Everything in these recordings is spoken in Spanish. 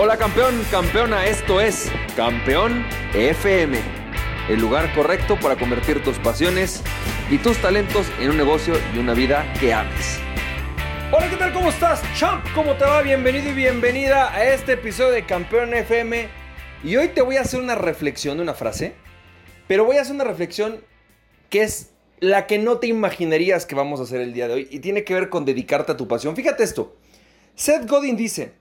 Hola campeón, campeona, esto es Campeón FM, el lugar correcto para convertir tus pasiones y tus talentos en un negocio y una vida que ames. Hola, ¿qué tal? ¿Cómo estás? Champ, ¿cómo te va? Bienvenido y bienvenida a este episodio de Campeón FM. Y hoy te voy a hacer una reflexión de una frase, pero voy a hacer una reflexión que es la que no te imaginarías que vamos a hacer el día de hoy y tiene que ver con dedicarte a tu pasión. Fíjate esto. Seth Godin dice,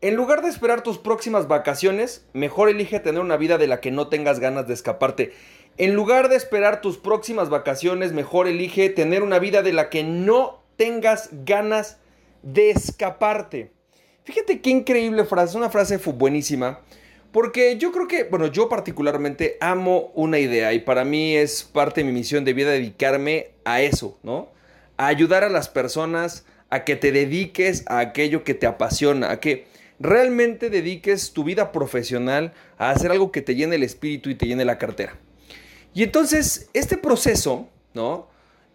en lugar de esperar tus próximas vacaciones, mejor elige tener una vida de la que no tengas ganas de escaparte. En lugar de esperar tus próximas vacaciones, mejor elige tener una vida de la que no tengas ganas de escaparte. Fíjate qué increíble frase, una frase buenísima. Porque yo creo que, bueno, yo particularmente amo una idea y para mí es parte de mi misión de vida dedicarme a eso, ¿no? A ayudar a las personas a que te dediques a aquello que te apasiona, a que realmente dediques tu vida profesional a hacer algo que te llene el espíritu y te llene la cartera. Y entonces, este proceso, ¿no?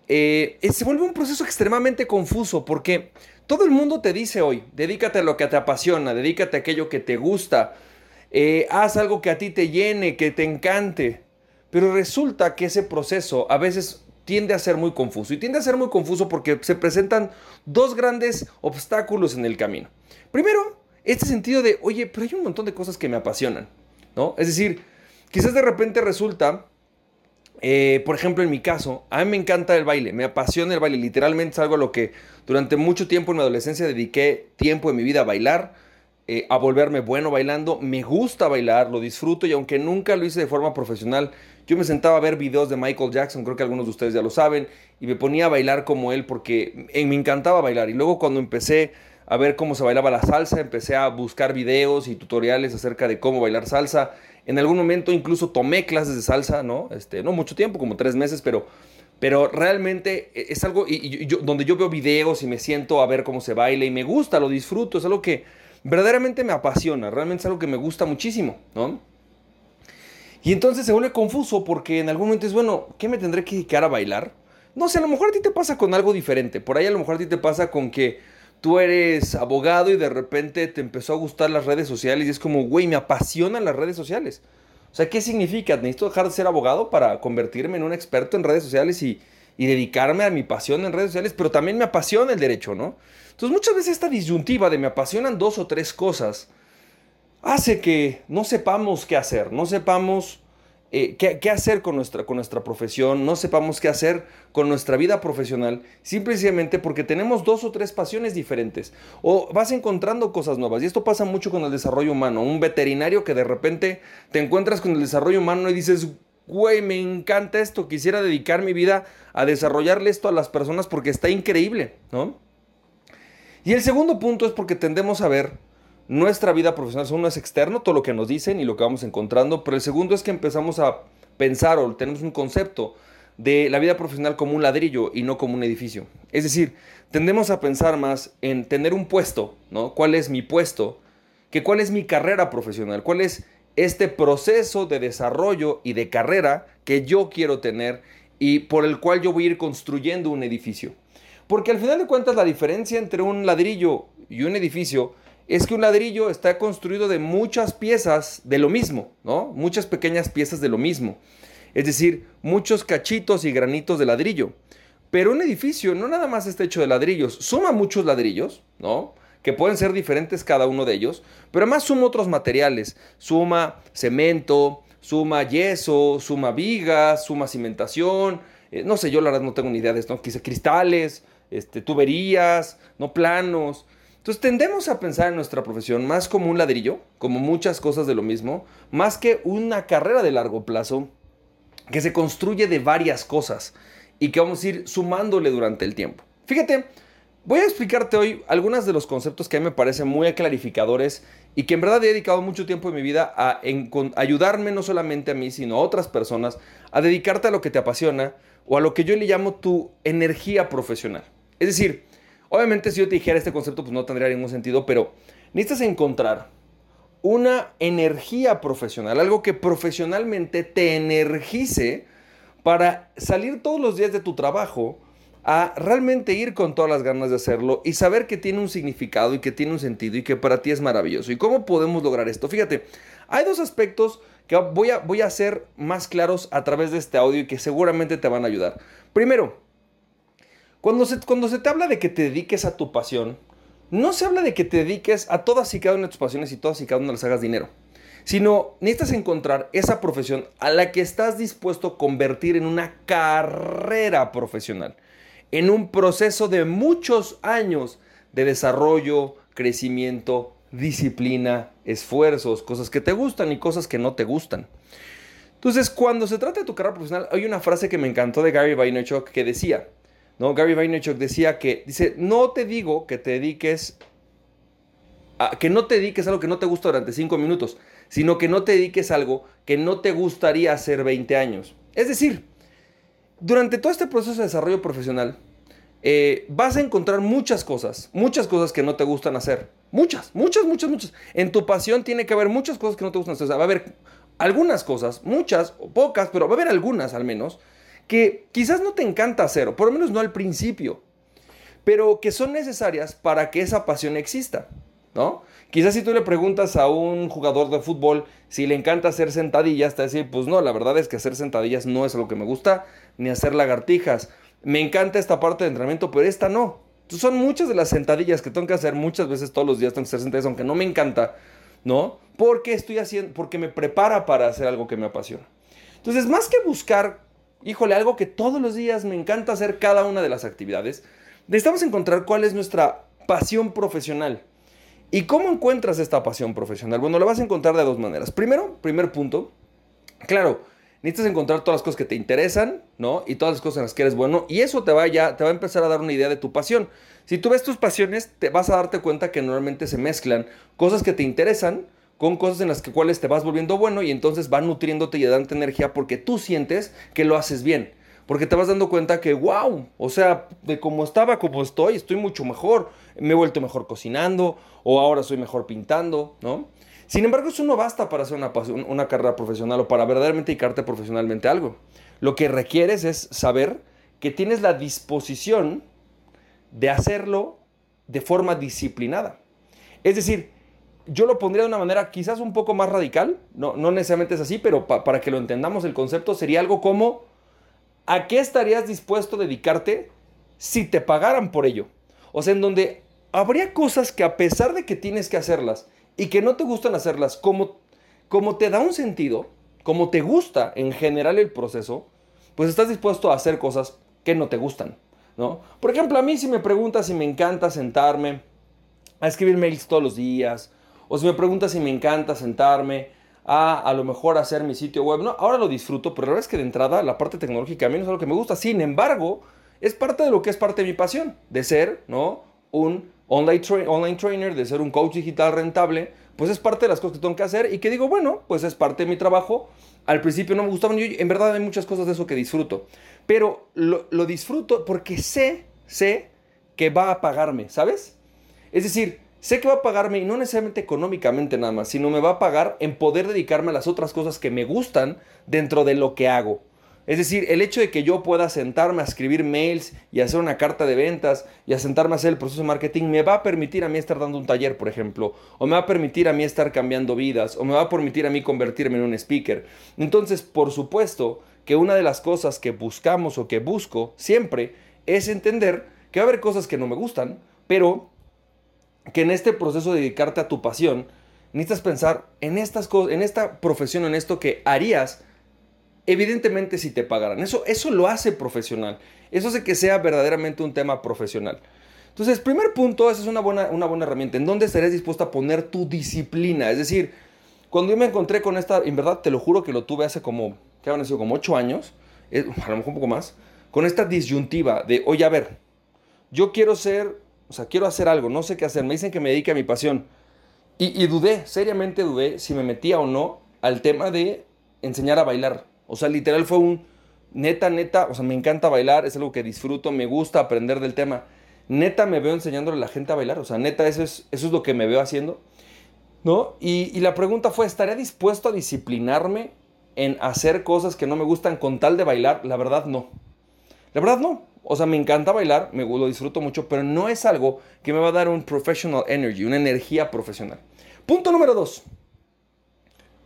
Eh, se vuelve un proceso extremadamente confuso porque todo el mundo te dice hoy, dedícate a lo que te apasiona, dedícate a aquello que te gusta, eh, haz algo que a ti te llene, que te encante. Pero resulta que ese proceso a veces tiende a ser muy confuso. Y tiende a ser muy confuso porque se presentan dos grandes obstáculos en el camino. Primero, este sentido de, oye, pero hay un montón de cosas que me apasionan, ¿no? Es decir, quizás de repente resulta, eh, por ejemplo, en mi caso, a mí me encanta el baile, me apasiona el baile, literalmente es algo a lo que durante mucho tiempo en mi adolescencia dediqué tiempo de mi vida a bailar, eh, a volverme bueno bailando, me gusta bailar, lo disfruto y aunque nunca lo hice de forma profesional, yo me sentaba a ver videos de Michael Jackson, creo que algunos de ustedes ya lo saben, y me ponía a bailar como él porque me encantaba bailar. Y luego cuando empecé a ver cómo se bailaba la salsa, empecé a buscar videos y tutoriales acerca de cómo bailar salsa. En algún momento incluso tomé clases de salsa, ¿no? Este, no mucho tiempo, como tres meses, pero, pero realmente es algo y, donde yo veo videos y me siento a ver cómo se baila y me gusta, lo disfruto, es algo que verdaderamente me apasiona, realmente es algo que me gusta muchísimo, ¿no? Y entonces se vuelve confuso porque en algún momento es, bueno, ¿qué me tendré que dedicar a bailar? No sé, a lo mejor a ti te pasa con algo diferente. Por ahí a lo mejor a ti te pasa con que tú eres abogado y de repente te empezó a gustar las redes sociales y es como, güey, me apasionan las redes sociales. O sea, ¿qué significa? ¿Necesito dejar de ser abogado para convertirme en un experto en redes sociales y, y dedicarme a mi pasión en redes sociales? Pero también me apasiona el derecho, ¿no? Entonces muchas veces esta disyuntiva de me apasionan dos o tres cosas hace que no sepamos qué hacer, no sepamos eh, qué, hacer con nuestra, con nuestra profesión, no sepamos qué hacer con nuestra vida profesional, simplemente porque tenemos dos o tres pasiones diferentes. O vas encontrando cosas nuevas. Y esto pasa mucho con el desarrollo humano. Un veterinario que de repente te encuentras con el desarrollo humano y dices, güey, me encanta esto, quisiera dedicar mi vida a desarrollarle esto a las personas porque está increíble, ¿no? Y el segundo punto es porque tendemos a ver nuestra vida profesional, uno es externo, todo lo que nos dicen y lo que vamos encontrando, pero el segundo es que empezamos a pensar o tenemos un concepto de la vida profesional como un ladrillo y no como un edificio. Es decir, tendemos a pensar más en tener un puesto, ¿no? ¿Cuál es mi puesto? Que cuál es mi carrera profesional, cuál es este proceso de desarrollo y de carrera que yo quiero tener y por el cual yo voy a ir construyendo un edificio. Porque al final de cuentas la diferencia entre un ladrillo y un edificio es que un ladrillo está construido de muchas piezas de lo mismo, ¿no? Muchas pequeñas piezas de lo mismo. Es decir, muchos cachitos y granitos de ladrillo. Pero un edificio no nada más está hecho de ladrillos, suma muchos ladrillos, ¿no? Que pueden ser diferentes cada uno de ellos, pero además suma otros materiales. Suma cemento, suma yeso, suma vigas, suma cimentación. Eh, no sé, yo la verdad no tengo ni idea de esto. Quise cristales, este, tuberías, no planos. Entonces tendemos a pensar en nuestra profesión más como un ladrillo, como muchas cosas de lo mismo, más que una carrera de largo plazo que se construye de varias cosas y que vamos a ir sumándole durante el tiempo. Fíjate, voy a explicarte hoy algunos de los conceptos que a mí me parecen muy clarificadores y que en verdad he dedicado mucho tiempo de mi vida a ayudarme no solamente a mí, sino a otras personas a dedicarte a lo que te apasiona o a lo que yo le llamo tu energía profesional. Es decir, Obviamente si yo te dijera este concepto pues no tendría ningún sentido, pero necesitas encontrar una energía profesional, algo que profesionalmente te energice para salir todos los días de tu trabajo a realmente ir con todas las ganas de hacerlo y saber que tiene un significado y que tiene un sentido y que para ti es maravilloso. ¿Y cómo podemos lograr esto? Fíjate, hay dos aspectos que voy a, voy a hacer más claros a través de este audio y que seguramente te van a ayudar. Primero, cuando se, cuando se te habla de que te dediques a tu pasión, no se habla de que te dediques a todas y cada una de tus pasiones y todas y cada una las hagas dinero, sino necesitas encontrar esa profesión a la que estás dispuesto a convertir en una carrera profesional en un proceso de muchos años de desarrollo, crecimiento, disciplina, esfuerzos, cosas que te gustan y cosas que no te gustan. Entonces, cuando se trata de tu carrera profesional, hay una frase que me encantó de Gary Vaynerchuk que decía, ¿no? Gary Vaynerchuk decía que, dice, no te digo que te dediques, a, que no te dediques a algo que no te gusta durante cinco minutos, sino que no te dediques a algo que no te gustaría hacer 20 años. Es decir, durante todo este proceso de desarrollo profesional, eh, vas a encontrar muchas cosas, muchas cosas que no te gustan hacer. Muchas, muchas, muchas, muchas. En tu pasión tiene que haber muchas cosas que no te gustan hacer. O sea, va a haber algunas cosas, muchas o pocas, pero va a haber algunas al menos, que quizás no te encanta hacer, por lo menos no al principio, pero que son necesarias para que esa pasión exista, ¿no? Quizás si tú le preguntas a un jugador de fútbol si le encanta hacer sentadillas, te va decir, pues no, la verdad es que hacer sentadillas no es lo que me gusta, ni hacer lagartijas. Me encanta esta parte de entrenamiento, pero esta no. son muchas de las sentadillas que tengo que hacer muchas veces todos los días tengo que hacer sentadillas, aunque no me encanta, ¿no? Porque estoy haciendo, porque me prepara para hacer algo que me apasiona. Entonces, más que buscar, híjole, algo que todos los días me encanta hacer cada una de las actividades, necesitamos encontrar cuál es nuestra pasión profesional. ¿Y cómo encuentras esta pasión profesional? Bueno, la vas a encontrar de dos maneras. Primero, primer punto, claro, necesitas encontrar todas las cosas que te interesan, ¿no? Y todas las cosas en las que eres bueno. Y eso te va, ya, te va a empezar a dar una idea de tu pasión. Si tú ves tus pasiones, te vas a darte cuenta que normalmente se mezclan cosas que te interesan con cosas en las que cuales te vas volviendo bueno y entonces va nutriéndote y dándote energía porque tú sientes que lo haces bien. Porque te vas dando cuenta que, wow, o sea, de cómo estaba, como estoy, estoy mucho mejor. Me he vuelto mejor cocinando o ahora soy mejor pintando, ¿no? Sin embargo, eso no basta para hacer una, una carrera profesional o para verdaderamente dedicarte profesionalmente a algo. Lo que requieres es saber que tienes la disposición de hacerlo de forma disciplinada. Es decir, yo lo pondría de una manera quizás un poco más radical, no, no necesariamente es así, pero para que lo entendamos el concepto sería algo como, ¿a qué estarías dispuesto a dedicarte si te pagaran por ello? O sea, en donde habría cosas que a pesar de que tienes que hacerlas, y que no te gustan hacerlas, como, como te da un sentido, como te gusta en general el proceso, pues estás dispuesto a hacer cosas que no te gustan, ¿no? Por ejemplo, a mí si me preguntas si me encanta sentarme a escribir mails todos los días, o si me preguntas si me encanta sentarme a a lo mejor hacer mi sitio web, no, ahora lo disfruto, pero la verdad es que de entrada la parte tecnológica a mí no es algo que me gusta, sin embargo, es parte de lo que es parte de mi pasión, de ser, ¿no? Un online, trainer, de ser un coach digital rentable, pues es parte de las cosas que tengo que hacer y que digo, bueno, pues es parte de mi trabajo. Al principio no me gustaban, en verdad hay muchas cosas de eso que disfruto, pero lo, lo disfruto porque sé, sé que va a pagarme, ¿sabes? Es decir, sé que va a pagarme y no necesariamente económicamente nada más, sino me va a pagar en poder dedicarme a las otras cosas que me gustan dentro de lo que hago. Es decir, el hecho de que yo pueda sentarme a escribir mails y hacer una carta de ventas y a sentarme a hacer el proceso de marketing me va a permitir a mí estar dando un taller, por ejemplo, o me va a permitir a mí estar cambiando vidas, o me va a permitir a mí convertirme en un speaker. Entonces, por supuesto que una de las cosas que buscamos o que busco siempre es entender que va a haber cosas que no me gustan, pero que en este proceso de dedicarte a tu pasión, necesitas pensar en estas cosas, en esta profesión, en esto que harías Evidentemente si te pagaran. Eso, eso lo hace profesional. Eso hace que sea verdaderamente un tema profesional. Entonces, primer punto, esa es una buena, una buena herramienta. ¿En dónde estarías dispuesto a poner tu disciplina? Es decir, cuando yo me encontré con esta, en verdad te lo juro que lo tuve hace como, ¿qué han sido? Como ocho años, a lo mejor un poco más, con esta disyuntiva de, oye, a ver, yo quiero ser, o sea, quiero hacer algo, no sé qué hacer, me dicen que me dedique a mi pasión. Y, y dudé, seriamente dudé si me metía o no al tema de enseñar a bailar. O sea, literal fue un neta, neta, o sea, me encanta bailar, es algo que disfruto, me gusta aprender del tema. Neta me veo enseñándole a la gente a bailar, o sea, neta eso es, eso es lo que me veo haciendo. ¿No? Y, la pregunta fue, ¿estaría dispuesto a disciplinarme en hacer cosas que no me gustan con tal de bailar? La verdad no. La verdad no. O sea, me encanta bailar, me lo disfruto mucho, pero no es algo que me va a dar un professional energy, una energía profesional. Punto número dos.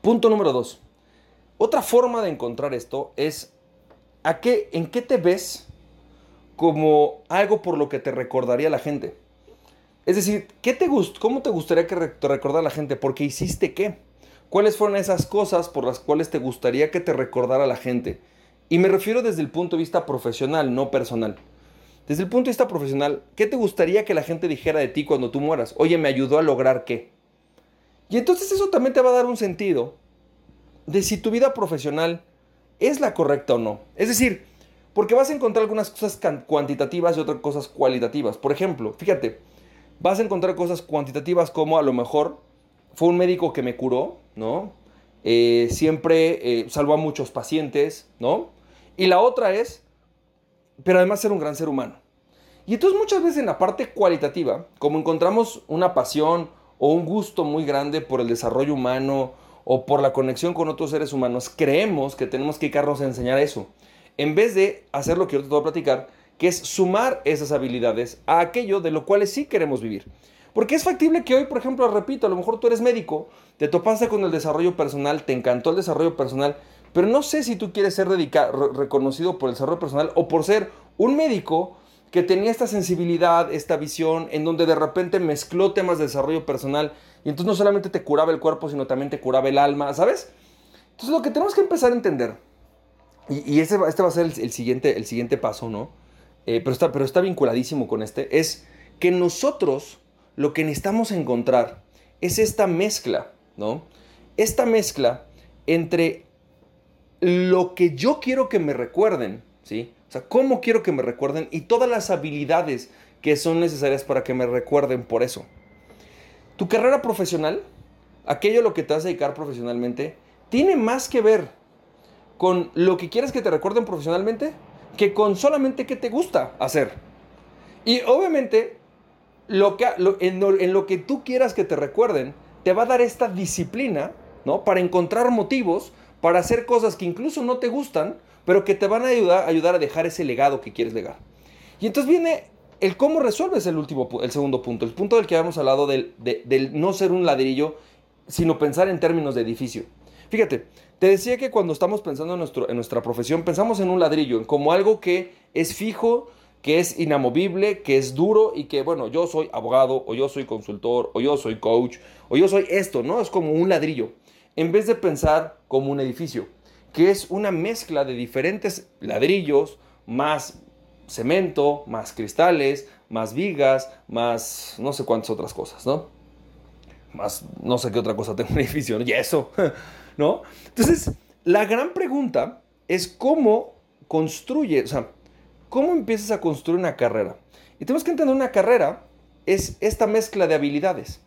Punto número dos. Otra forma de encontrar esto es ¿a qué, en qué te ves como algo por lo que te recordaría la gente. Es decir, ¿qué te ¿cómo te gustaría que te recordara la gente? ¿Por qué hiciste qué? ¿Cuáles fueron esas cosas por las cuales te gustaría que te recordara la gente? Y me refiero desde el punto de vista profesional, no personal. Desde el punto de vista profesional, ¿qué te gustaría que la gente dijera de ti cuando tú mueras? Oye, me ayudó a lograr qué. Y entonces eso también te va a dar un sentido de si tu vida profesional es la correcta o no. Es decir, porque vas a encontrar algunas cosas cuantitativas y otras cosas cualitativas. Por ejemplo, fíjate, vas a encontrar cosas cuantitativas como a lo mejor fue un médico que me curó, ¿no? Eh, siempre eh, salvó a muchos pacientes, ¿no? Y la otra es, pero además ser un gran ser humano. Y entonces muchas veces en la parte cualitativa, como encontramos una pasión o un gusto muy grande por el desarrollo humano o por la conexión con otros seres humanos, creemos que tenemos que dedicarnos a enseñar eso. En vez de hacer lo que yo te voy a platicar, que es sumar esas habilidades a aquello de lo cual sí queremos vivir. Porque es factible que hoy, por ejemplo, repito, a lo mejor tú eres médico, te topaste con el desarrollo personal, te encantó el desarrollo personal, pero no sé si tú quieres ser reconocido por el desarrollo personal o por ser un médico que tenía esta sensibilidad, esta visión, en donde de repente mezcló temas de desarrollo personal y entonces no solamente te curaba el cuerpo, sino también te curaba el alma, ¿sabes? Entonces lo que tenemos que empezar a entender, y, este, este, va a ser el, siguiente, el siguiente paso, ¿no? Eh, pero, está, pero está vinculadísimo con este, es que nosotros lo que necesitamos encontrar es esta mezcla, ¿no? Esta mezcla entre lo que yo quiero que me recuerden, ¿sí? O sea, cómo quiero que me recuerden y todas las habilidades que son necesarias para que me recuerden por eso. Tu carrera profesional, aquello a lo que te vas a dedicar profesionalmente, tiene más que ver con lo que quieres que te recuerden profesionalmente que con solamente qué te gusta hacer. Y obviamente, lo que, en, en, lo que tú quieras que te recuerden, te va a dar esta disciplina, ¿no? Para encontrar motivos, para hacer cosas que incluso no te gustan, pero que te van a ayudar, a dejar ese legado que quieres legar. Y entonces viene el cómo resuelves el último, el segundo punto, el punto del que habíamos hablado del, no ser un ladrillo, sino pensar en términos de edificio. Fíjate, te decía que cuando estamos pensando en nuestra profesión, pensamos en un ladrillo, como algo que es fijo, que es inamovible, que es duro y que, bueno, yo soy abogado, o yo soy consultor, o yo soy coach, o yo soy esto, ¿no? Es como un ladrillo. En vez de pensar como un edificio, que es una mezcla de diferentes ladrillos, más cemento, más cristales, más vigas, más no sé cuántas otras cosas, ¿no? Más no sé qué otra cosa tengo un edificio, ¿no? Y eso. ¿no? Entonces, la gran pregunta es cómo construye, o sea, cómo empiezas a construir una carrera. Y tenemos que entender una carrera es esta mezcla de habilidades.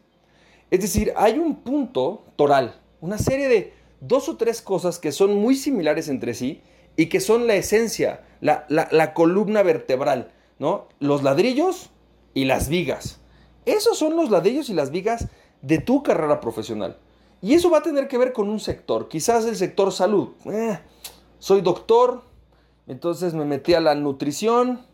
Es decir, hay un punto toral, una serie de dos o tres cosas que son muy similares entre sí y que son la esencia, la, la columna vertebral, ¿no? Los ladrillos y las vigas. Esos son los ladrillos y las vigas de tu carrera profesional. Y eso va a tener que ver con un sector, quizás el sector salud. Eh, soy doctor, entonces me metí a la nutrición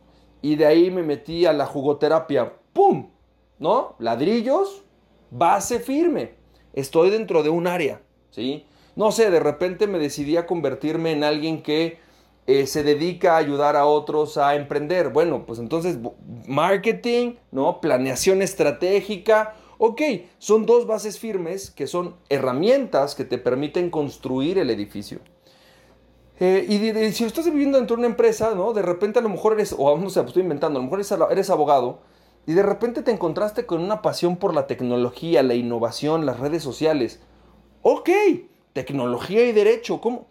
y de ahí me metí a la jugoterapia. ¡Pum! ¿No? Ladrillos, base firme. Estoy dentro de un área, ¿sí? No sé, de repente me decidí a convertirme en alguien que eh, se dedica a ayudar a otros a emprender. Bueno, pues entonces marketing, ¿no? Planeación estratégica Ok, son dos bases firmes que son herramientas que te permiten construir el edificio. Eh, y si estás viviendo dentro de una empresa, ¿no? De repente a lo mejor eres, o no sé, pues estoy inventando, a lo mejor eres, abogado y de repente te encontraste con una pasión por la tecnología, la innovación, las redes sociales. Ok, tecnología y derecho, ¿cómo,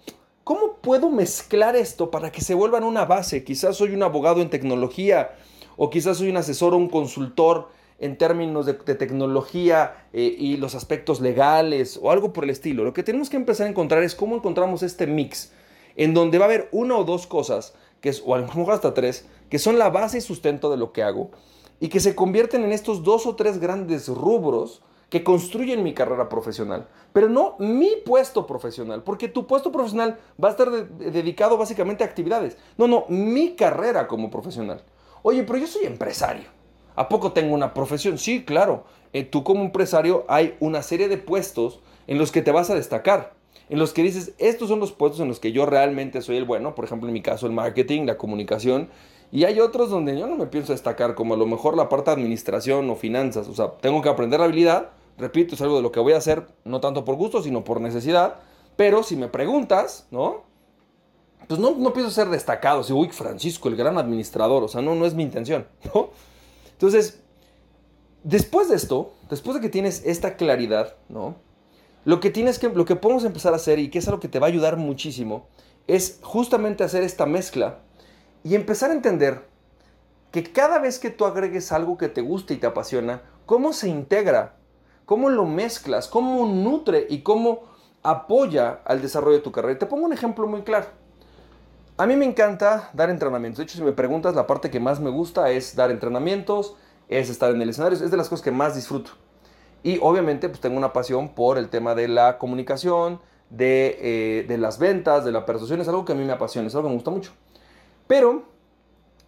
¿cómo puedo mezclar esto para que se vuelvan una base? Quizás soy un abogado en tecnología o quizás soy un asesor o un consultor en términos de, tecnología eh, y los aspectos legales o algo por el estilo. Lo que tenemos que empezar a encontrar es cómo encontramos este mix en donde va a haber una o dos cosas, que es, o a lo mejor hasta tres, que son la base y sustento de lo que hago y que se convierten en estos dos o tres grandes rubros que construyen mi carrera profesional, pero no mi puesto profesional, porque tu puesto profesional va a estar dedicado básicamente a actividades. No, no, mi carrera como profesional. Oye, pero yo soy empresario. ¿A poco tengo una profesión? Sí, claro. Eh, tú como empresario hay una serie de puestos en los que te vas a destacar, en los que dices, estos son los puestos en los que yo realmente soy el bueno, por ejemplo en mi caso el marketing, la comunicación, y hay otros donde yo no me pienso destacar, como a lo mejor la parte de administración o finanzas, o sea, tengo que aprender la habilidad, repito, es algo de lo que voy a hacer, no tanto por gusto, sino por necesidad, pero si me preguntas, ¿no? Pues no, no pienso ser destacado, si, uy, Francisco, el gran administrador, o sea, no, no es mi intención, ¿no? Entonces, después de esto, después de que tienes esta claridad, ¿no? Lo que tienes que, lo que podemos empezar a hacer y que es algo que te va a ayudar muchísimo, es justamente hacer esta mezcla y empezar a entender que cada vez que tú agregues algo que te gusta y te apasiona, cómo se integra, cómo lo mezclas, cómo nutre y cómo apoya al desarrollo de tu carrera. te pongo un ejemplo muy claro. A mí me encanta dar entrenamientos. De hecho, si me preguntas, la parte que más me gusta es dar entrenamientos, es estar en el escenario, es de las cosas que más disfruto. Y obviamente, pues tengo una pasión por el tema de la comunicación, de, eh, de las ventas, de la persuasión. Es algo que a mí me apasiona, es algo que me gusta mucho. Pero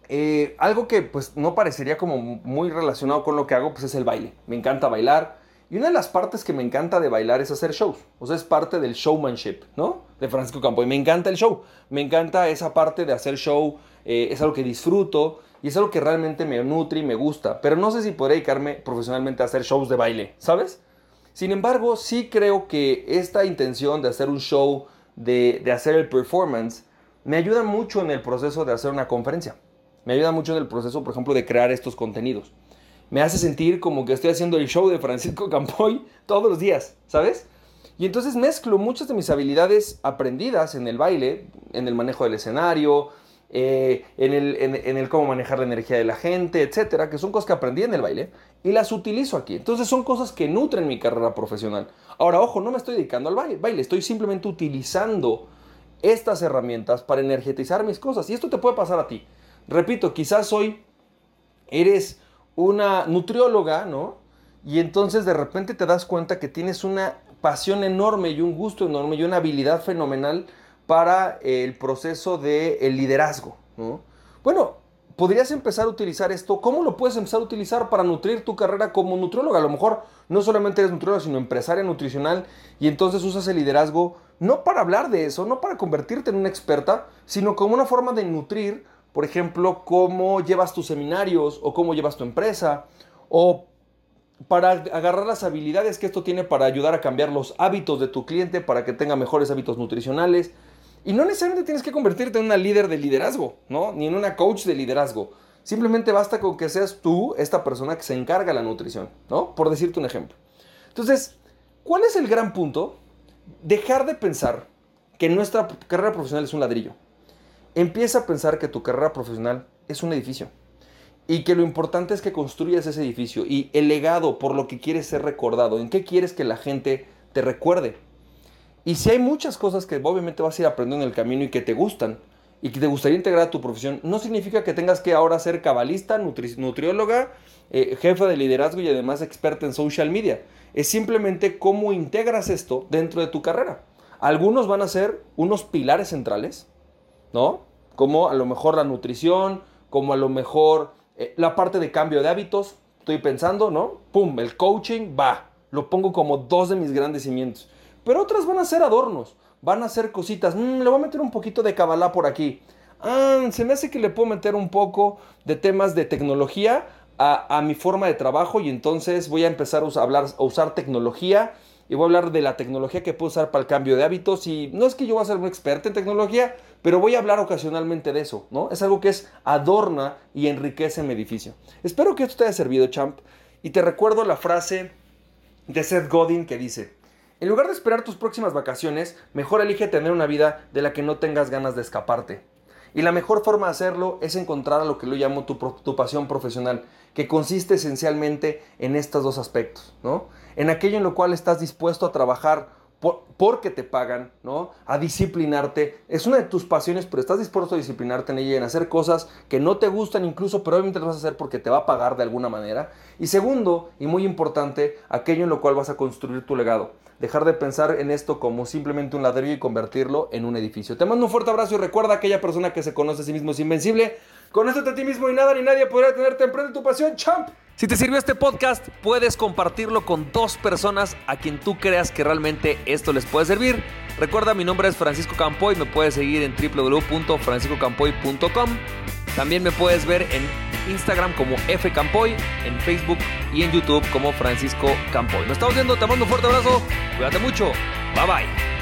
eh, algo que pues no parecería como muy relacionado con lo que hago, pues es el baile. Me encanta bailar. Y una de las partes que me encanta de bailar es hacer shows. O sea, es parte del showmanship, ¿no? De Francisco. Y me encanta el show. Me encanta esa parte de hacer show. Eh, es algo que disfruto. Y es algo que realmente me nutre y me gusta. Pero no sé si podré dedicarme profesionalmente a hacer shows de baile, ¿sabes? Sin embargo, sí creo que esta intención de hacer un show, de, de hacer el performance, me ayuda mucho en el proceso de hacer una conferencia. Me ayuda mucho en el proceso, por ejemplo, de crear estos contenidos me hace sentir como que estoy haciendo el show de Francisco Campoy todos los días, ¿sabes? Y entonces mezclo muchas de mis habilidades aprendidas en el baile, en el manejo del escenario, eh, en, el, en, el, cómo manejar la energía de la gente, etcétera, que son cosas que aprendí en el baile y las utilizo aquí. Entonces son cosas que nutren mi carrera profesional. Ahora, ojo, no me estoy dedicando al baile, baile estoy simplemente utilizando estas herramientas para energetizar mis cosas. Y esto te puede pasar a ti. Repito, quizás hoy eres una nutrióloga, ¿no? Y entonces de repente te das cuenta que tienes una pasión enorme y un gusto enorme y una habilidad fenomenal para el proceso de el liderazgo, ¿no? Bueno, podrías empezar a utilizar esto. ¿Cómo lo puedes empezar a utilizar para nutrir tu carrera como nutrióloga? A lo mejor no solamente eres nutrióloga, sino empresaria nutricional y entonces usas el liderazgo no para hablar de eso, no para convertirte en una experta, sino como una forma de nutrir por ejemplo, cómo llevas tus seminarios o cómo llevas tu empresa o para agarrar las habilidades que esto tiene para ayudar a cambiar los hábitos de tu cliente para que tenga mejores hábitos nutricionales. Y no necesariamente tienes que convertirte en una líder de liderazgo, ¿no? Ni en una coach de liderazgo. Simplemente basta con que seas tú esta persona que se encarga de la nutrición, ¿no? Por decirte un ejemplo. Entonces, ¿cuál es el gran punto? Dejar de pensar que nuestra carrera profesional es un ladrillo. Empieza a pensar que tu carrera profesional es un edificio y que lo importante es que construyas ese edificio y el legado por lo que quieres ser recordado, en qué quieres que la gente te recuerde. Y si hay muchas cosas que obviamente vas a ir aprendiendo en el camino y que te gustan y que te gustaría integrar a tu profesión, no significa que tengas que ahora ser cabalista, nutrióloga, eh, jefa de liderazgo y además experta en social media. Es simplemente cómo integras esto dentro de tu carrera. Algunos van a ser unos pilares centrales, ¿no? como a lo mejor la nutrición, como a lo mejor eh, la parte de cambio de hábitos, estoy pensando, ¿no? Pum, el coaching, va, lo pongo como dos de mis grandes cimientos. Pero otras van a ser adornos, van a ser cositas, mm, le voy a meter un poquito de cabalá por aquí. Ah, se me hace que le puedo meter un poco de temas de tecnología a, mi forma de trabajo y entonces voy a empezar a, hablar, a usar tecnología y voy a hablar de la tecnología que puedo usar para el cambio de hábitos y no es que yo voy a ser un experto en tecnología, pero voy a hablar ocasionalmente de eso, ¿no? Es algo que es adorna y enriquece mi edificio. Espero que esto te haya servido, champ, y te recuerdo la frase de Seth Godin que dice, en lugar de esperar tus próximas vacaciones, mejor elige tener una vida de la que no tengas ganas de escaparte. Y la mejor forma de hacerlo es encontrar a lo que yo llamo tu, tu pasión profesional, que consiste esencialmente en estos dos aspectos, ¿no? En aquello en lo cual estás dispuesto a trabajar porque te pagan, ¿no? A disciplinarte. Es una de tus pasiones, pero estás dispuesto a disciplinarte en ella, en hacer cosas que no te gustan incluso, pero obviamente lo vas a hacer porque te va a pagar de alguna manera. Y segundo, y muy importante, aquello en lo cual vas a construir tu legado. Dejar de pensar en esto como simplemente un ladrillo y convertirlo en un edificio. Te mando un fuerte abrazo y recuerda aquella persona que se conoce a sí mismo es invencible. Conócete a ti mismo y nada ni nadie podrá tenerte. Emprende tu pasión, champ. Si te sirvió este podcast, puedes compartirlo con dos personas a quien tú creas que realmente esto les puede servir. Recuerda, mi nombre es Francisco Campoy, me puedes seguir en www.franciscocampoy.com. También me puedes ver en Instagram como fcampoy, en Facebook y en YouTube como Francisco Campoy. Nos estamos viendo, te mando un fuerte abrazo, cuídate mucho, bye bye.